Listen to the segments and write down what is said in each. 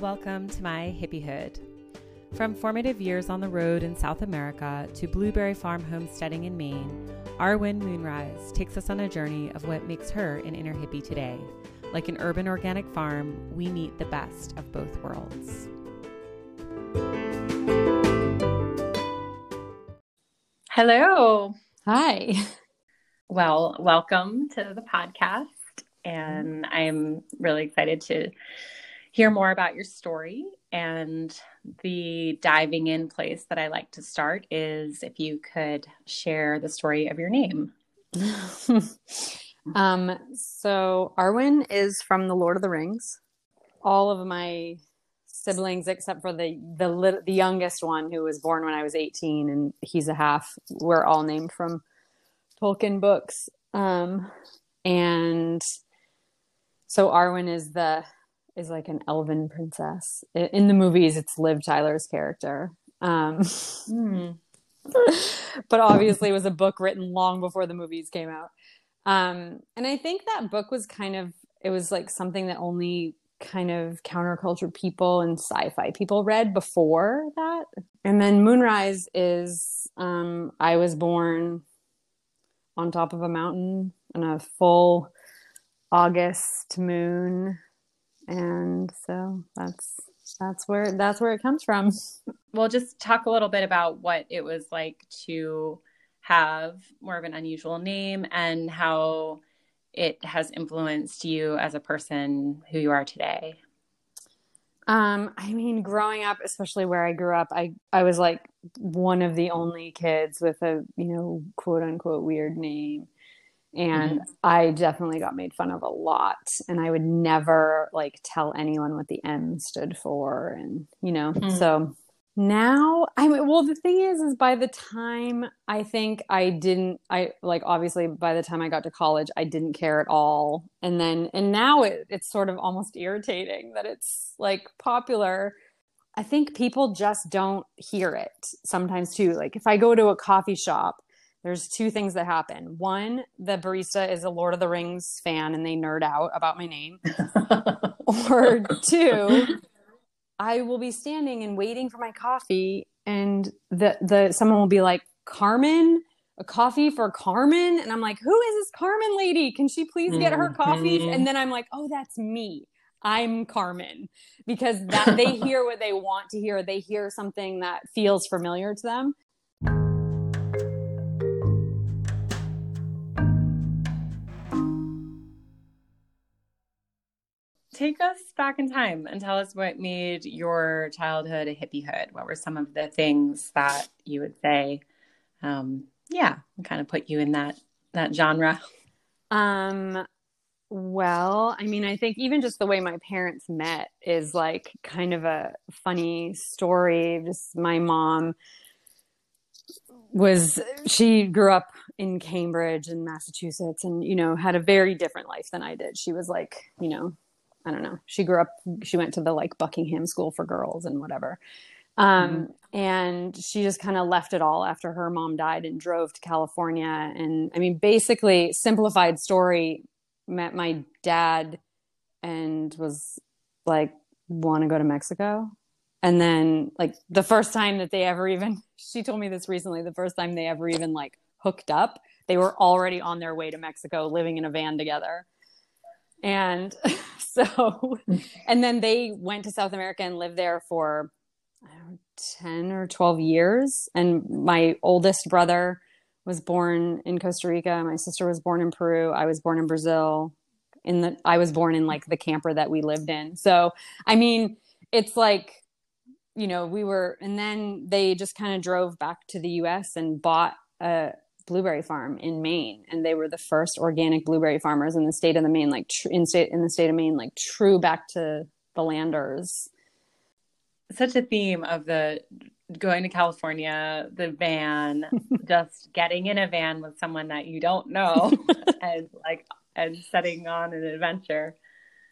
Welcome to my hippiehood. From formative years on the road in South America to Blueberry Farm homesteading in Maine, Arwen Moonrise takes us on a journey of what makes her an inner hippie today. Like an urban organic farm, we meet the best of both worlds. Hello. Hi. Well, welcome to the podcast. And I'm really excited to hear more about your story. And the diving in place that I like to start is if you could share the story of your name. um, so Arwen is from the Lord of the Rings. All of my siblings, except for the the the youngest one, who was born when I was 18, and he's a half, were all named from Tolkien books. Um, and so Arwen is the is like an elven princess. In the movies, it's Liv Tyler's character. Um, mm. but obviously, it was a book written long before the movies came out. Um, and I think that book was kind of, it was like something that only kind of counterculture people and sci-fi people read before that. And then Moonrise is, um, I was born on top of a mountain on a full August moon and so that's that's where that's where it comes from. Well just talk a little bit about what it was like to have more of an unusual name and how it has influenced you as a person who you are today. Um i mean growing up especially where i grew up i i was like one of the only kids with a you know quote unquote weird name and mm-hmm. i definitely got made fun of a lot and i would never like tell anyone what the m stood for and you know mm-hmm. so now i mean well the thing is is by the time i think i didn't i like obviously by the time i got to college i didn't care at all and then and now it, it's sort of almost irritating that it's like popular i think people just don't hear it sometimes too like if i go to a coffee shop there's two things that happen. One, the barista is a Lord of the Rings fan and they nerd out about my name. or two, I will be standing and waiting for my coffee and the the someone will be like, "Carmen, a coffee for Carmen?" And I'm like, "Who is this Carmen lady? Can she please get her coffee?" Mm-hmm. And then I'm like, "Oh, that's me." I'm Carmen because that they hear what they want to hear. They hear something that feels familiar to them. Take us back in time and tell us what made your childhood a hippiehood. What were some of the things that you would say, um, yeah, kind of put you in that that genre? Um, well, I mean, I think even just the way my parents met is like kind of a funny story. Just my mom was she grew up in Cambridge in Massachusetts and you know had a very different life than I did. She was like, you know, I don't know. She grew up, she went to the like Buckingham School for Girls and whatever. Um, mm-hmm. And she just kind of left it all after her mom died and drove to California. And I mean, basically, simplified story met my dad and was like, want to go to Mexico? And then, like, the first time that they ever even, she told me this recently, the first time they ever even like hooked up, they were already on their way to Mexico living in a van together. And so, and then they went to South America and lived there for know, 10 or 12 years. And my oldest brother was born in Costa Rica. My sister was born in Peru. I was born in Brazil. In the, I was born in like the camper that we lived in. So, I mean, it's like, you know, we were, and then they just kind of drove back to the US and bought a, blueberry farm in Maine, and they were the first organic blueberry farmers in the state of the Maine, like tr- in state in the state of Maine, like true back to the landers. Such a theme of the going to California, the van, just getting in a van with someone that you don't know, and like and setting on an adventure.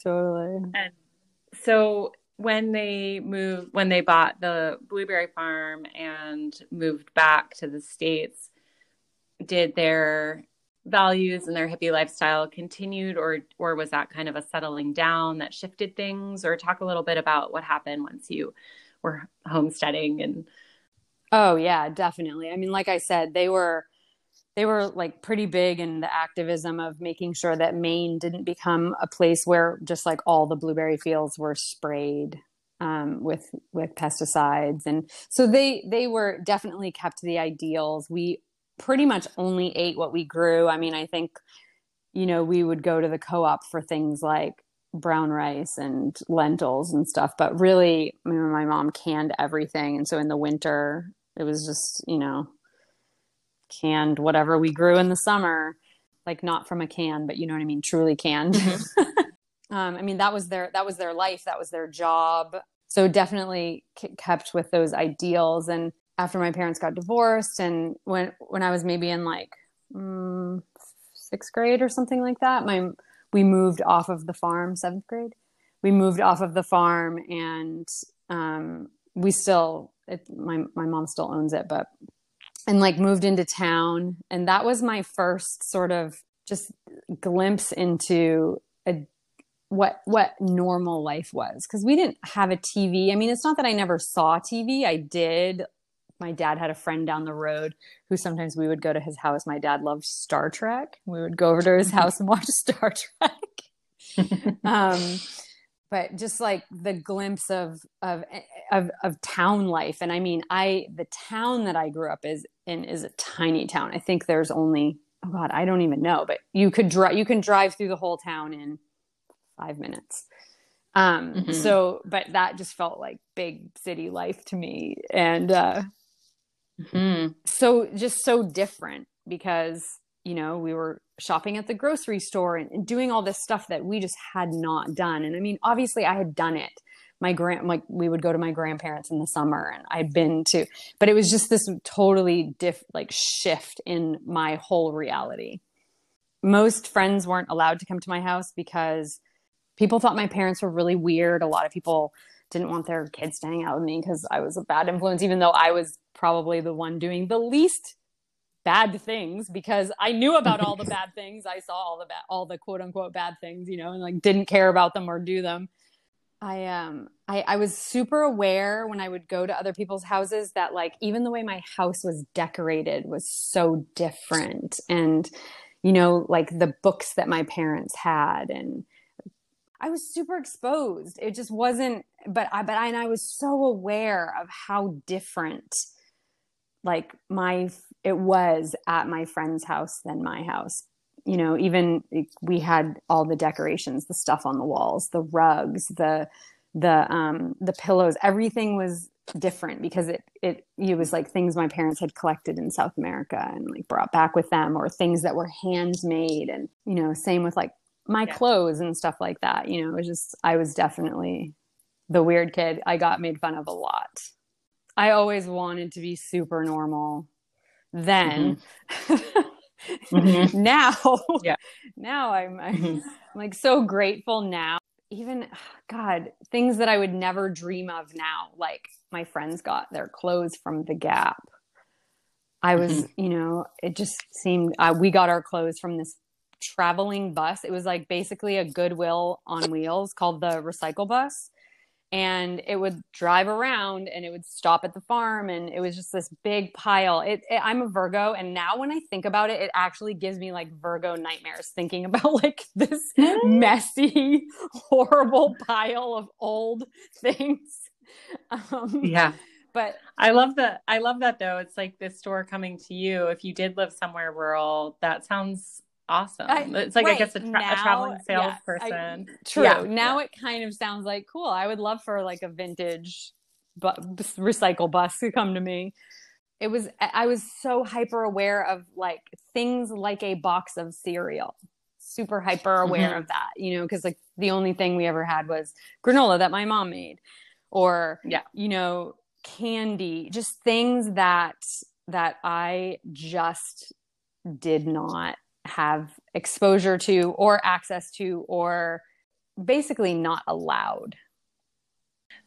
Totally. And so when they moved when they bought the blueberry farm and moved back to the states did their values and their hippie lifestyle continued or or was that kind of a settling down that shifted things? Or talk a little bit about what happened once you were homesteading and oh yeah definitely. I mean like i said they were they were like pretty big in the activism of making sure that maine didn't become a place where just like all the blueberry fields were sprayed um, with with pesticides. And so they they were definitely kept the ideals. We pretty much only ate what we grew. I mean, I think, you know, we would go to the co op for things like brown rice and lentils and stuff, but really, my mom canned everything. And so in the winter, it was just, you know, canned whatever we grew in the summer, like not from a can, but you know what I mean? Truly canned. Mm-hmm. um, I mean, that was their, that was their life. That was their job. So definitely kept with those ideals. And after my parents got divorced and when when I was maybe in like mm, sixth grade or something like that, my we moved off of the farm. Seventh grade, we moved off of the farm and um, we still it, my my mom still owns it, but and like moved into town and that was my first sort of just glimpse into a what what normal life was because we didn't have a TV. I mean, it's not that I never saw TV. I did my dad had a friend down the road who sometimes we would go to his house. My dad loved Star Trek. We would go over to his house and watch Star Trek. um, but just like the glimpse of, of of of town life, and I mean, I the town that I grew up is in is a tiny town. I think there's only oh god, I don't even know, but you could drive you can drive through the whole town in five minutes. Um, mm-hmm. so, but that just felt like big city life to me. And, uh, Mm-hmm. So just so different because, you know, we were shopping at the grocery store and, and, doing all this stuff that we just had not done. And I mean, obviously I had done it. My grand, like we would go to my grandparents in the summer and I'd been to, but it was just this totally diff, like shift in my whole reality. Most friends weren't allowed to come to my house because people thought my parents were really weird. A lot of people didn't want their kids to hang out with me because I was a bad influence, even though I was probably the one doing the least bad things because I knew about all the bad things. I saw all the bad, all the quote unquote bad things, you know, and like didn't care about them or do them. I um I, I was super aware when I would go to other people's houses that like even the way my house was decorated was so different and you know like the books that my parents had and I was super exposed. It just wasn't, but I, but I, and I was so aware of how different, like my, it was at my friend's house than my house. You know, even we had all the decorations, the stuff on the walls, the rugs, the, the, um, the pillows, everything was different because it, it, it was like things my parents had collected in South America and like brought back with them or things that were handmade. And, you know, same with like my yeah. clothes and stuff like that. You know, it was just, I was definitely the weird kid. I got made fun of a lot. I always wanted to be super normal then. Mm-hmm. mm-hmm. now, yeah. now I'm, I'm, mm-hmm. I'm like so grateful now. Even, God, things that I would never dream of now, like my friends got their clothes from the Gap. I was, mm-hmm. you know, it just seemed uh, we got our clothes from this traveling bus. It was like basically a Goodwill on wheels called the Recycle Bus. And it would drive around and it would stop at the farm. And it was just this big pile. It, it, I'm a Virgo. And now when I think about it, it actually gives me like Virgo nightmares thinking about like this messy, horrible pile of old things. Um, yeah but I love that. I love that though. It's like this store coming to you. If you did live somewhere rural, that sounds awesome. I, it's like right. I guess a, tra- now, a traveling salesperson. Yeah, true. Yeah, now yeah. it kind of sounds like cool. I would love for like a vintage but recycle bus to come to me. It was I was so hyper aware of like things like a box of cereal. Super hyper aware mm-hmm. of that, you know, because like the only thing we ever had was granola that my mom made, or yeah, you know, candy, just things that that I just did not have exposure to or access to or basically not allowed.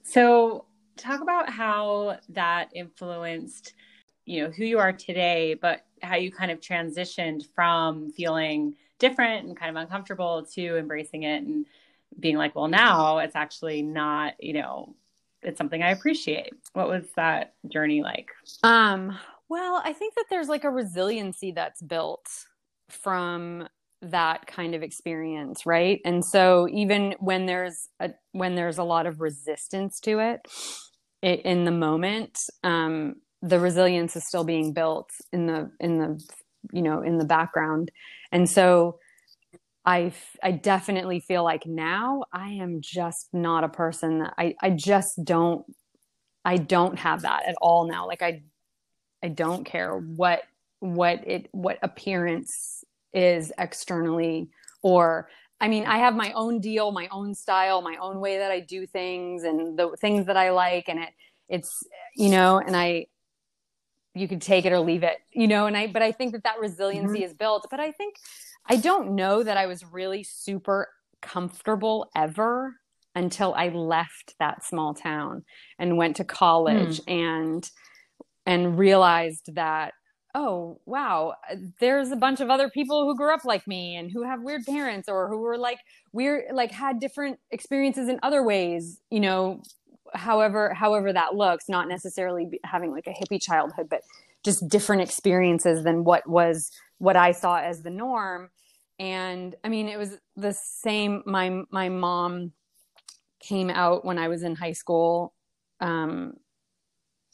So, talk about how that influenced you know who you are today, but how you kind of transitioned from feeling different and kind of uncomfortable to embracing it and being like, well, now it's actually not, you know, it's something I appreciate. What was that journey like? Um, well, I think that there's like a resiliency that's built from that kind of experience, right? And so even when there's a when there's a lot of resistance to it, it in the moment, um, the resilience is still being built in the in the you know in the background, and so I I definitely feel like now I am just not a person that I I just don't I don't have that at all now. Like I I don't care what what it what appearance is externally or I mean, I have my own deal, my own style, my own way that I do things and the things that I like and it it's you know, and I you could take it or leave it, you know, and I but I think that that resiliency mm-hmm. is built, but I think I don't know that I was really super comfortable ever until I left that small town and went to college mm. and and realized that oh wow there's a bunch of other people who grew up like me and who have weird parents or who were like weird like had different experiences in other ways you know however however that looks not necessarily having like a hippie childhood but just different experiences than what was what i saw as the norm. And i mean it was the same my my mom came out when i was in high school um,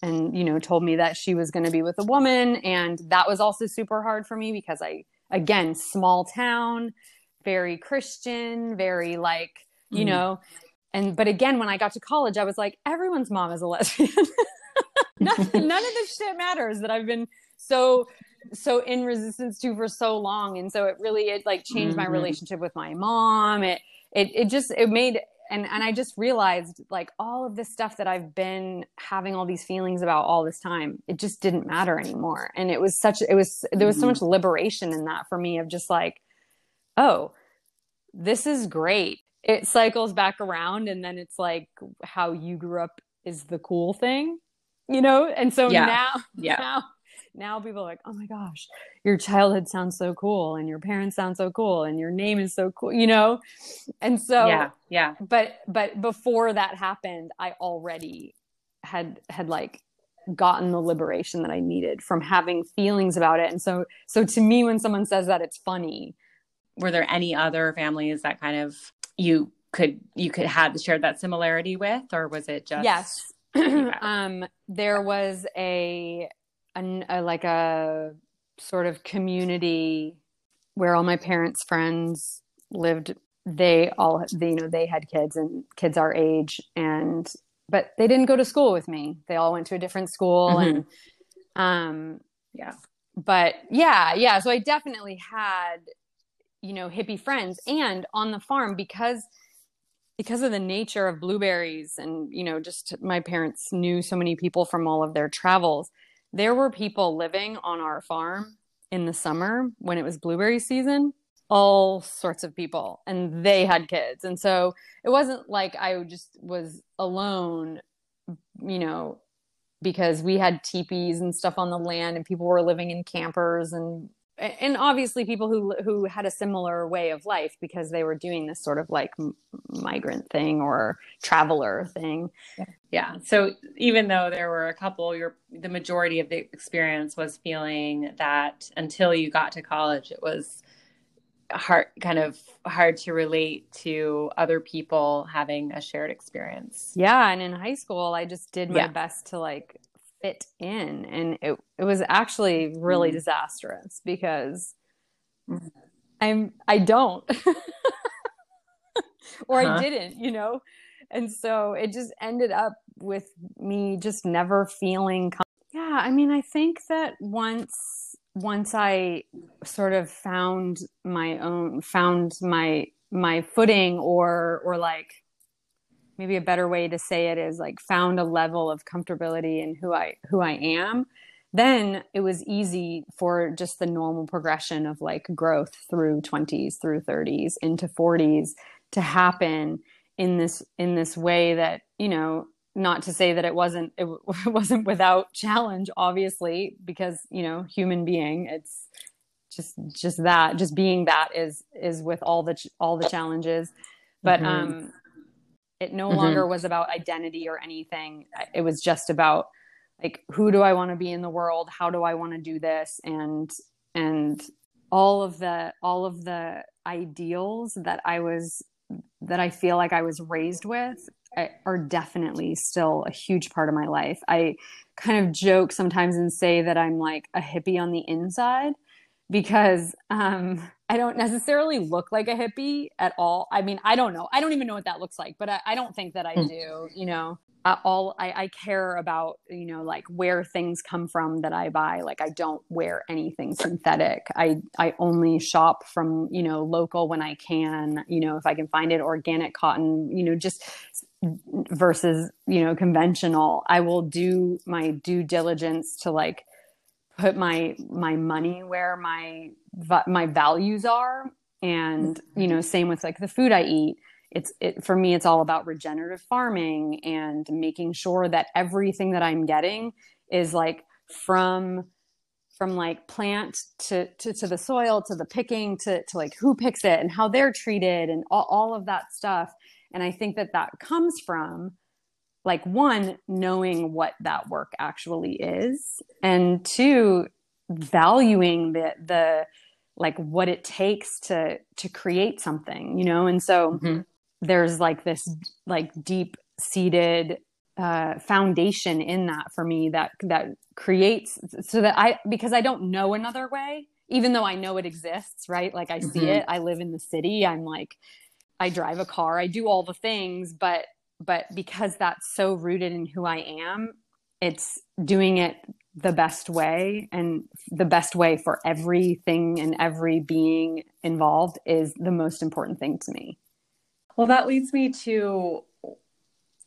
and you know told me that she was going to be with a woman and that was also super hard for me because i again small town very christian very like you mm. know and but again when i got to college i was like everyone's mom is a lesbian none, none of this shit matters that i've been so so in resistance to for so long and so it really it like changed mm-hmm. my relationship with my mom it it it just it made and and I just realized like all of this stuff that I've been having all these feelings about all this time, it just didn't matter anymore. And it was such it was there was so much mm-hmm. liberation in that for me of just like, oh, this is great. It cycles back around and then it's like how you grew up is the cool thing, you know? And so yeah. now yeah. now now people are like, oh my gosh, your childhood sounds so cool and your parents sound so cool and your name is so cool, you know? And so, yeah, yeah. But, but before that happened, I already had, had like gotten the liberation that I needed from having feelings about it. And so, so to me, when someone says that, it's funny. Were there any other families that kind of you could, you could have shared that similarity with, or was it just? Yes. um, there was a a, a, like a sort of community where all my parents' friends lived. They all, they, you know, they had kids and kids our age, and but they didn't go to school with me. They all went to a different school, mm-hmm. and um, yeah. But yeah, yeah. So I definitely had, you know, hippie friends, and on the farm because because of the nature of blueberries and you know just my parents knew so many people from all of their travels there were people living on our farm in the summer when it was blueberry season all sorts of people and they had kids. And so it wasn't like i just was alone you know because we had teepees and stuff on the land and people were living in campers and and obviously people who who had a similar way of life because they were doing this sort of like migrant thing or traveler thing. Yeah. So even though there were a couple your the majority of the experience was feeling that until you got to college it was hard kind of hard to relate to other people having a shared experience. Yeah. And in high school i just did my yeah. best to like fit in and it, it was actually really mm. disastrous because mm. i'm i don't or uh-huh. i didn't you know and so it just ended up with me just never feeling com- yeah i mean i think that once once i sort of found my own found my my footing or or like maybe a better way to say it is like found a level of comfortability in who I who I am, then it was easy for just the normal progression of like growth through 20s through 30s into 40s to happen in this in this way that, you know, not to say that it wasn't it, wasn't without challenge obviously because you know human being it's just just that just being that is is with all the all the challenges but mm-hmm. um it no mm-hmm. longer was about identity or anything. It was just about like who do i want to be in the world? How do i want to do this? And and all of the all of the ideals that i was that i feel like i was raised with are definitely still a huge part of my life. I kind of joke sometimes and say that i'm like a hippie on the inside because um, I don't necessarily look like a hippie at all. I mean, I don't know. I don't even know what that looks like, but I, I don't think that I hmm. do. You know, uh, all I, I, care about, you know, like where things come from that I buy. Like I don't wear anything synthetic. I I only shop from you know local when I can. You know, if I can find it, organic cotton. You know, just versus you know conventional. I will do my due diligence to like put my my money where my my values are. And mm-hmm. you know same with like the food i eat. It's it for me it's all about regenerative farming and making sure that everything that i'm getting is like from from like plant to, to, to the soil to the picking to, to like who picks it and how they're treated and all, all of that stuff. And i think that that comes from like one knowing what that work actually is and two valuing the the like what it takes to to create something you know? And so mm-hmm. there's like this like deep seated uh, foundation in that for me that that creates so that I because I don't know another way even though I know it exists right? Like I mm-hmm. see it. I live in the city. I'm like I drive a car. I do all the things but but because that's so rooted in who I am, it's doing it the best way and the best way for everything and every being involved is the most important thing to me. Well, that leads me to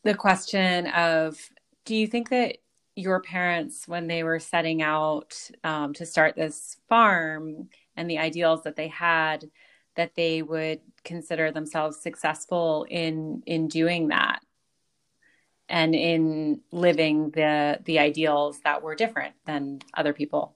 the question of do you think that your parents, when they were setting out um, to start this farm and the ideals that they had, that they would consider themselves successful in in doing that and in living the the ideals that were different than other people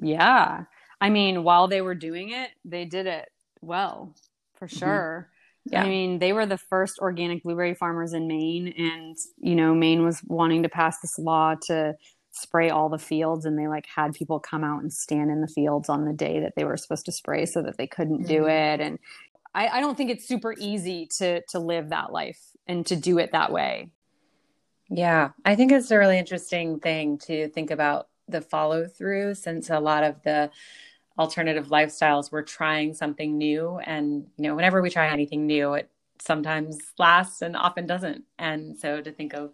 yeah i mean while they were doing it they did it well for mm-hmm. sure mm-hmm. yeah. i mean they were the first organic blueberry farmers in maine and you know maine was wanting to pass this law to spray all the fields and they like had people come out and stand in the fields on the day that they were supposed to spray so that they couldn't mm-hmm. do it and I, I don't think it's super easy to to live that life and to do it that way. Yeah, I think it's a really interesting thing to think about the follow through since a lot of the alternative lifestyles we're trying something new and you know whenever we try anything new it sometimes lasts and often doesn't and so to think of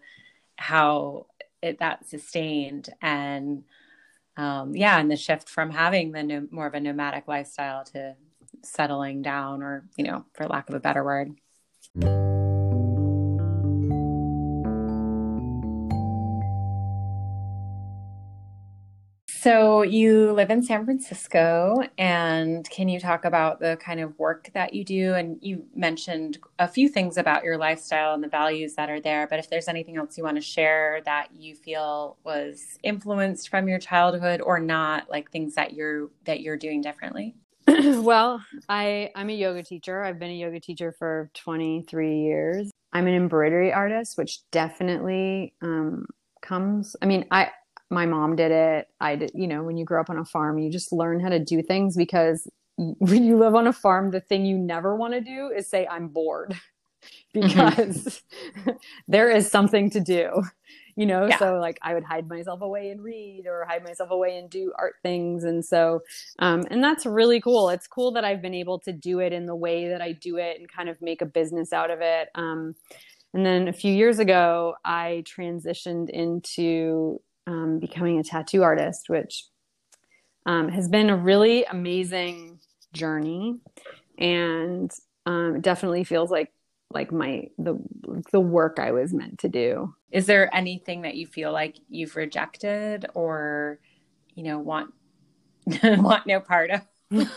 how it that sustained and um, yeah and the shift from having the no, more of a nomadic lifestyle to settling down or you know for lack of a better word So you live in San Francisco, and can you talk about the kind of work that you do? And you mentioned a few things about your lifestyle and the values that are there. But if there's anything else you want to share that you feel was influenced from your childhood or not, like things that you're that you're doing differently. well, I I'm a yoga teacher. I've been a yoga teacher for 23 years. I'm an embroidery artist, which definitely um, comes. I mean, I my mom did it. I did, you know, when you grow up on a farm, you just learn how to do things because when you live on a farm, the thing you never want to do is say, I'm bored because there is something to do, you know? Yeah. So, like, I would hide myself away and read or hide myself away and do art things. And so, um, and that's really cool. It's cool that I've been able to do it in the way that I do it and kind of make a business out of it. Um, and then a few years ago, I transitioned into um, becoming a tattoo artist, which um, has been a really amazing journey, and um, definitely feels like like my the the work I was meant to do. Is there anything that you feel like you've rejected or you know want want no part of?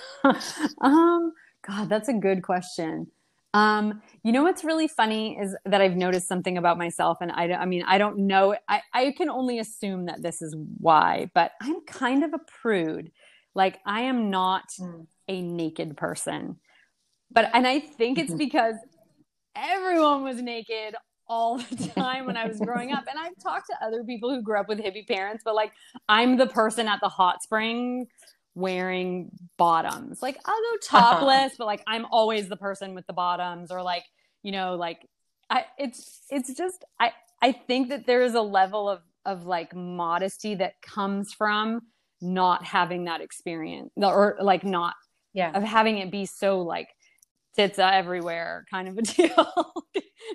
um, God, that's a good question. Um, you know what's really funny is that I've noticed something about myself, and I, I mean, I don't know. I, I can only assume that this is why, but I'm kind of a prude. Like I am not mm. a naked person, but and I think it's because everyone was naked all the time when I was growing up. And I've talked to other people who grew up with hippie parents, but like I'm the person at the hot spring wearing bottoms. Like I'll go uh-huh. topless, but like I'm always the person with the bottoms or like, you know, like I it's it's just I I think that there is a level of of like modesty that comes from not having that experience or like not yeah. of having it be so like tits everywhere kind of a deal.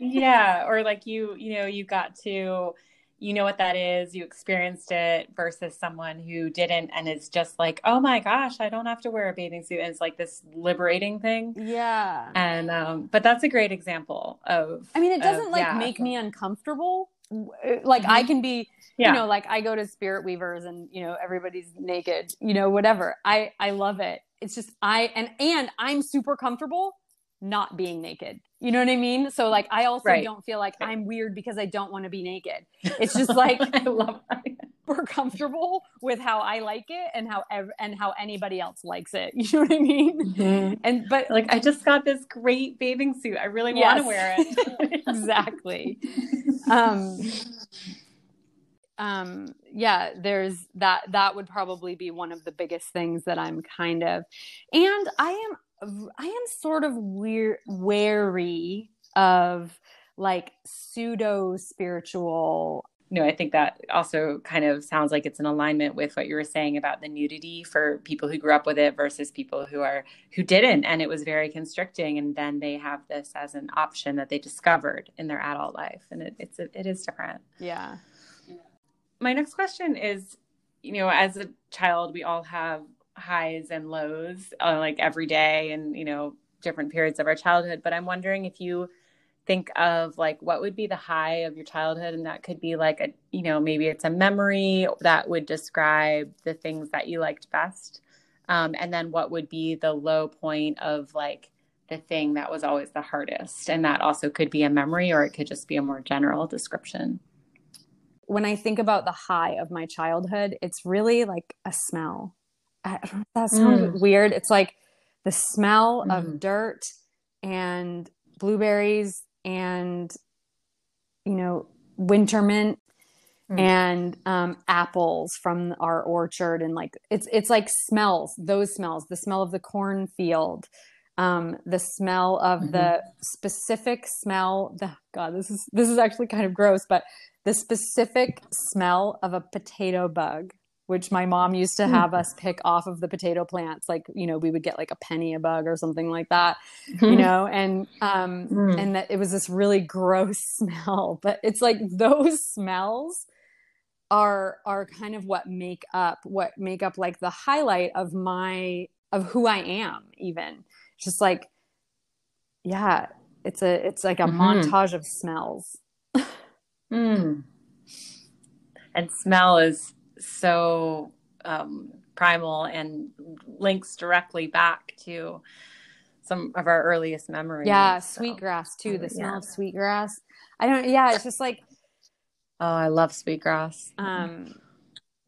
Yeah or like you you know you got to you know what that is, you experienced it versus someone who didn't and is just like, oh my gosh, I don't have to wear a bathing suit. And it's like this liberating thing. Yeah. And, um, but that's a great example of, I mean, it doesn't of, like yeah. make me uncomfortable. Like mm-hmm. I can be, yeah. you know, like I go to spirit weavers and, you know, everybody's naked, you know, whatever. I, I love it. It's just, I, and, and I'm super comfortable not being naked. You know what I mean? So like I also right. don't feel like right. I'm weird because I don't want to be naked. It's just like I love we're comfortable with how I like it and how ev- and how anybody else likes it. You know what I mean? Mm-hmm. And but like I just got this great bathing suit. I really yes. want to wear it. exactly. um um yeah there's that that would probably be one of the biggest things that i'm kind of and i am I am sort of weird, wary of like pseudo spiritual. No, I think that also kind of sounds like it's in alignment with what you were saying about the nudity for people who grew up with it versus people who are who didn't, and it was very constricting. And then they have this as an option that they discovered in their adult life, and it, it's it is different. Yeah. My next question is, you know, as a child, we all have highs and lows uh, like every day and you know different periods of our childhood. But i'm wondering if you think of like what would be the high of your childhood and that could be like a you know maybe it's a memory that would describe the things that you liked best. Um, and then what would be the low point of like the thing that was always the hardest? And that also could be a memory or it could just be a more general description. When i think about the high of my childhood it's really like a smell that sounds mm. weird. It's like the smell mm. of mm-hmm. dirt and blueberries and you know winter mint mm. and um, apples from our orchard and like it's it's like smells those smells the smell of the cornfield um, the smell of mm-hmm. the specific smell the god this is this is actually kind of gross but the specific smell of a potato bug which my mom used to have us pick off of the potato plants like you know we would get like a penny a bug or something like that you know and um mm. and that it was this really gross smell but it's like those smells are are kind of what make up what make up like the highlight of my of who I am even just like yeah it's a it's like a mm-hmm. montage of smells mm. and smell is so um, primal and links directly back to some of our earliest memories. Yeah, so. sweetgrass too. The smell yeah. of sweetgrass. I don't. Yeah, it's just like. Oh, I love sweetgrass. Um,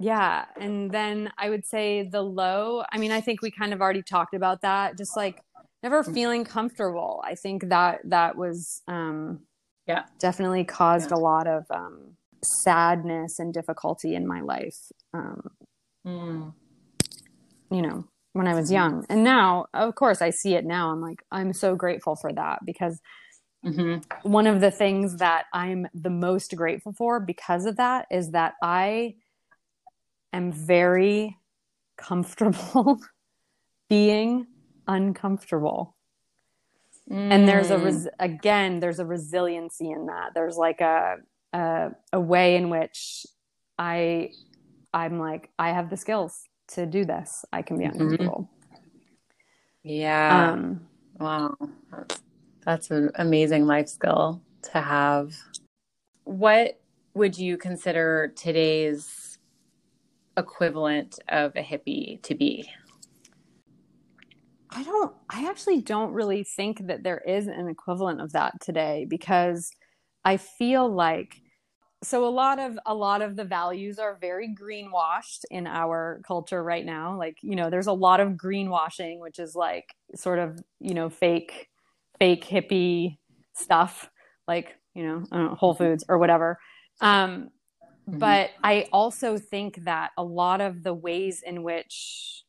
yeah, and then I would say the low. I mean, I think we kind of already talked about that. Just like never mm. feeling comfortable. I think that that was um, yeah definitely caused yeah. a lot of um, sadness and difficulty in my life. Um, mm. You know, when I was young. And now, of course, I see it now. I'm like, I'm so grateful for that because mm-hmm. one of the things that I'm the most grateful for because of that is that I am very comfortable being uncomfortable. Mm. And there's a, mm. res- again, there's a resiliency in that. There's like a, a, a way in which I I'm like I have the skills to do this. I can be uncomfortable. Yeah. Um, wow. That's, that's an amazing life skill to have. What would you consider today's equivalent of a hippie to be? I don't, I actually don't really think that there is an equivalent of that today because I feel like, so a lot of a lot of the values are very greenwashed in our culture right now like you know there's a lot of greenwashing which is like sort of you know fake fake hippie stuff like you know, know whole foods or whatever um, mm-hmm. but i also think that a lot of the ways in which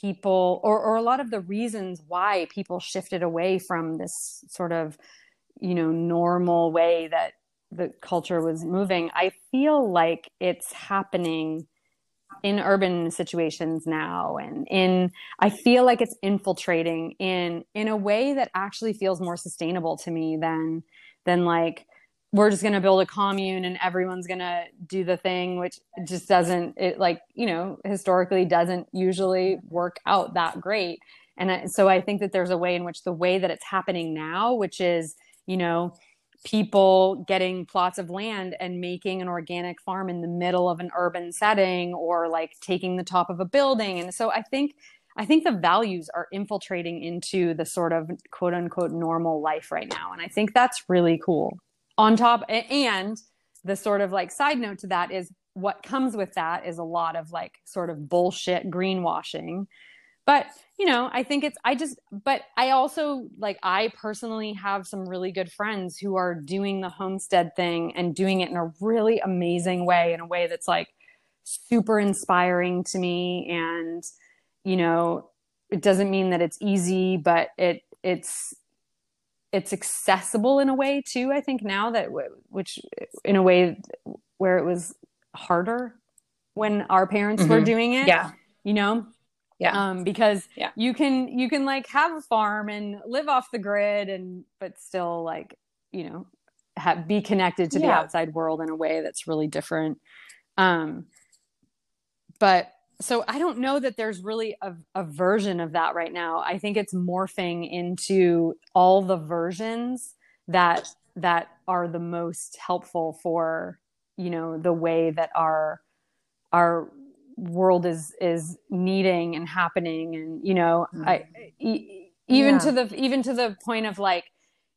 people or, or a lot of the reasons why people shifted away from this sort of you know normal way that the culture was moving i feel like it's happening in urban situations now and in i feel like it's infiltrating in in a way that actually feels more sustainable to me than than like we're just going to build a commune and everyone's going to do the thing which just doesn't it like you know historically doesn't usually work out that great. And so i think that there's a way in which the way that it's happening now which is you know people getting plots of land and making an organic farm in the middle of an urban setting or like taking the top of a building. And so i think i think the values are infiltrating into the sort of quote unquote normal life right now. And i think that's really cool. On top and the sort of like side note to that is what comes with that is a lot of like sort of bullshit greenwashing but you know i think it's i just but i also like i personally have some really good friends who are doing the homestead thing and doing it in a really amazing way in a way that's like super inspiring to me. And you know it doesn't mean that it's easy but it it's it's accessible in a way too i think now that which in a way where it was harder when our parents mm-hmm. were doing it yeah. you know yeah um because yeah. you can you can like have a farm and live off the grid and but still like you know have, be connected to yeah. the outside world in a way that's really different um but so I don't know that there's really a, a, version of that right now. I think it's morphing into all the versions that that are the most helpful for you know the way that our our world is is needing and happening and you know mm-hmm. I e- even yeah. to the even to the point of like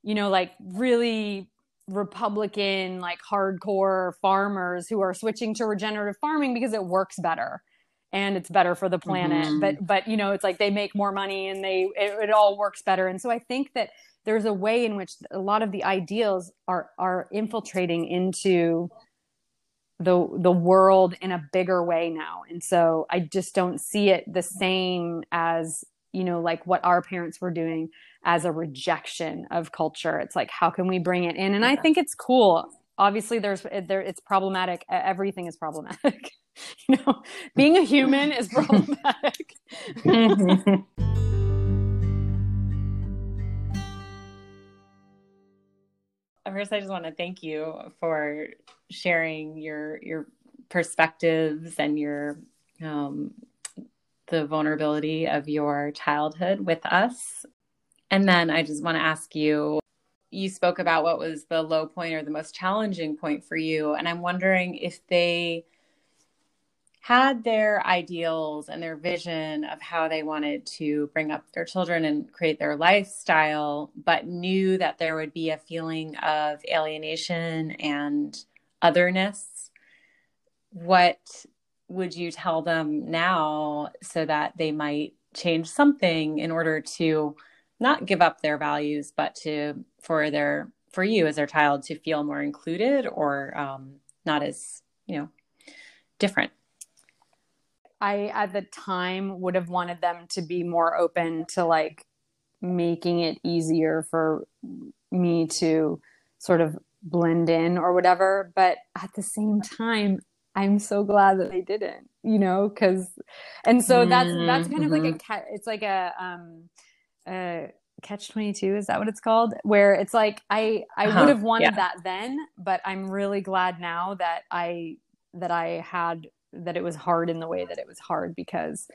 you know like really republican like hardcore farmers who are switching to regenerative farming because it works better and it's better for the planet mm-hmm. but but you know it's like they make more money and they it, it, all works better and so i think that there's a way in which a lot of the ideals are are infiltrating into the the world in a bigger way now. And so i just don't see it the same as you know like what our parents were doing as a rejection of culture. It's like how can we bring it in? And i think it's cool. Obviously there's there it's problematic. Everything is problematic. You know, being a human is problematic. Mm-hmm. First, I just want to thank you for sharing your your perspectives and your um, the vulnerability of your childhood with us. And then I just want to ask you you spoke about what was the low point or the most challenging point for you. And I'm wondering if they had their ideals and their vision of how they wanted to bring up their children and create their lifestyle, but knew that there would be a feeling of alienation and otherness, what would you tell them now so that they might change something in order to not give up their values, but to for their for you as their child to feel more included or um, not as you know different? I at the time would have wanted them to be more open to like making it easier for me to sort of blend in or whatever. But at the same time, I'm so glad that they didn't, you know, because, and so that's that's kind of like a mm-hmm. it's like a um, a catch 22 is that what it's called where it's like i i uh-huh. would have wanted yeah. that then but i'm really glad now that i that i had that it was hard in the way that it was hard because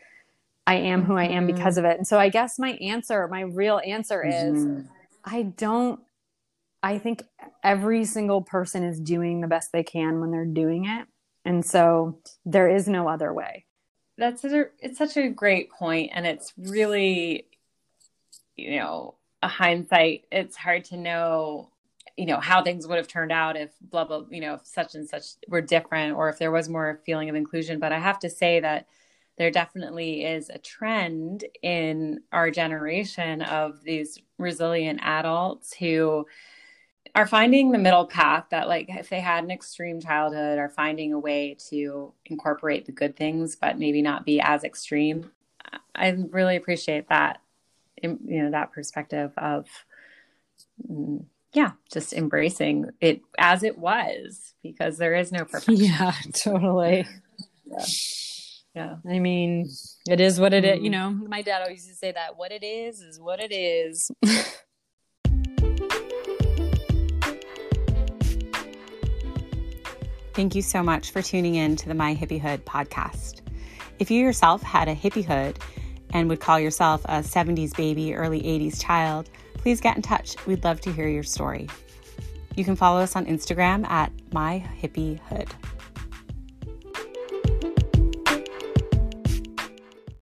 I am who I am mm-hmm. because of it. And so I guess my answer, my real answer is mm-hmm. I don't I think every single person is doing the best they can when they're doing it. And so there is no other way. That's a, it's such a great point and it's really you know, a hindsight, it's hard to know, you know, how things would have turned out if blah, blah, you know, if such and such were different or if there was more feeling of inclusion. But I have to say that there definitely is a trend in our generation of these resilient adults who are finding the middle path that like if they had an extreme childhood are finding a way to incorporate the good things but maybe not be as extreme i really appreciate that you know that perspective of mm, yeah just embracing it as it was because there is no perfection yeah totally yeah. yeah i mean it is what it is you mm-hmm. know my dad always used to say that what it is is what it is Thank you so much for tuning in to the My Hippiehood podcast. If you yourself had a hippiehood and would call yourself a 70s baby, early 80s child, please get in touch. We'd love to hear your story. You can follow us on Instagram at My Hippiehood.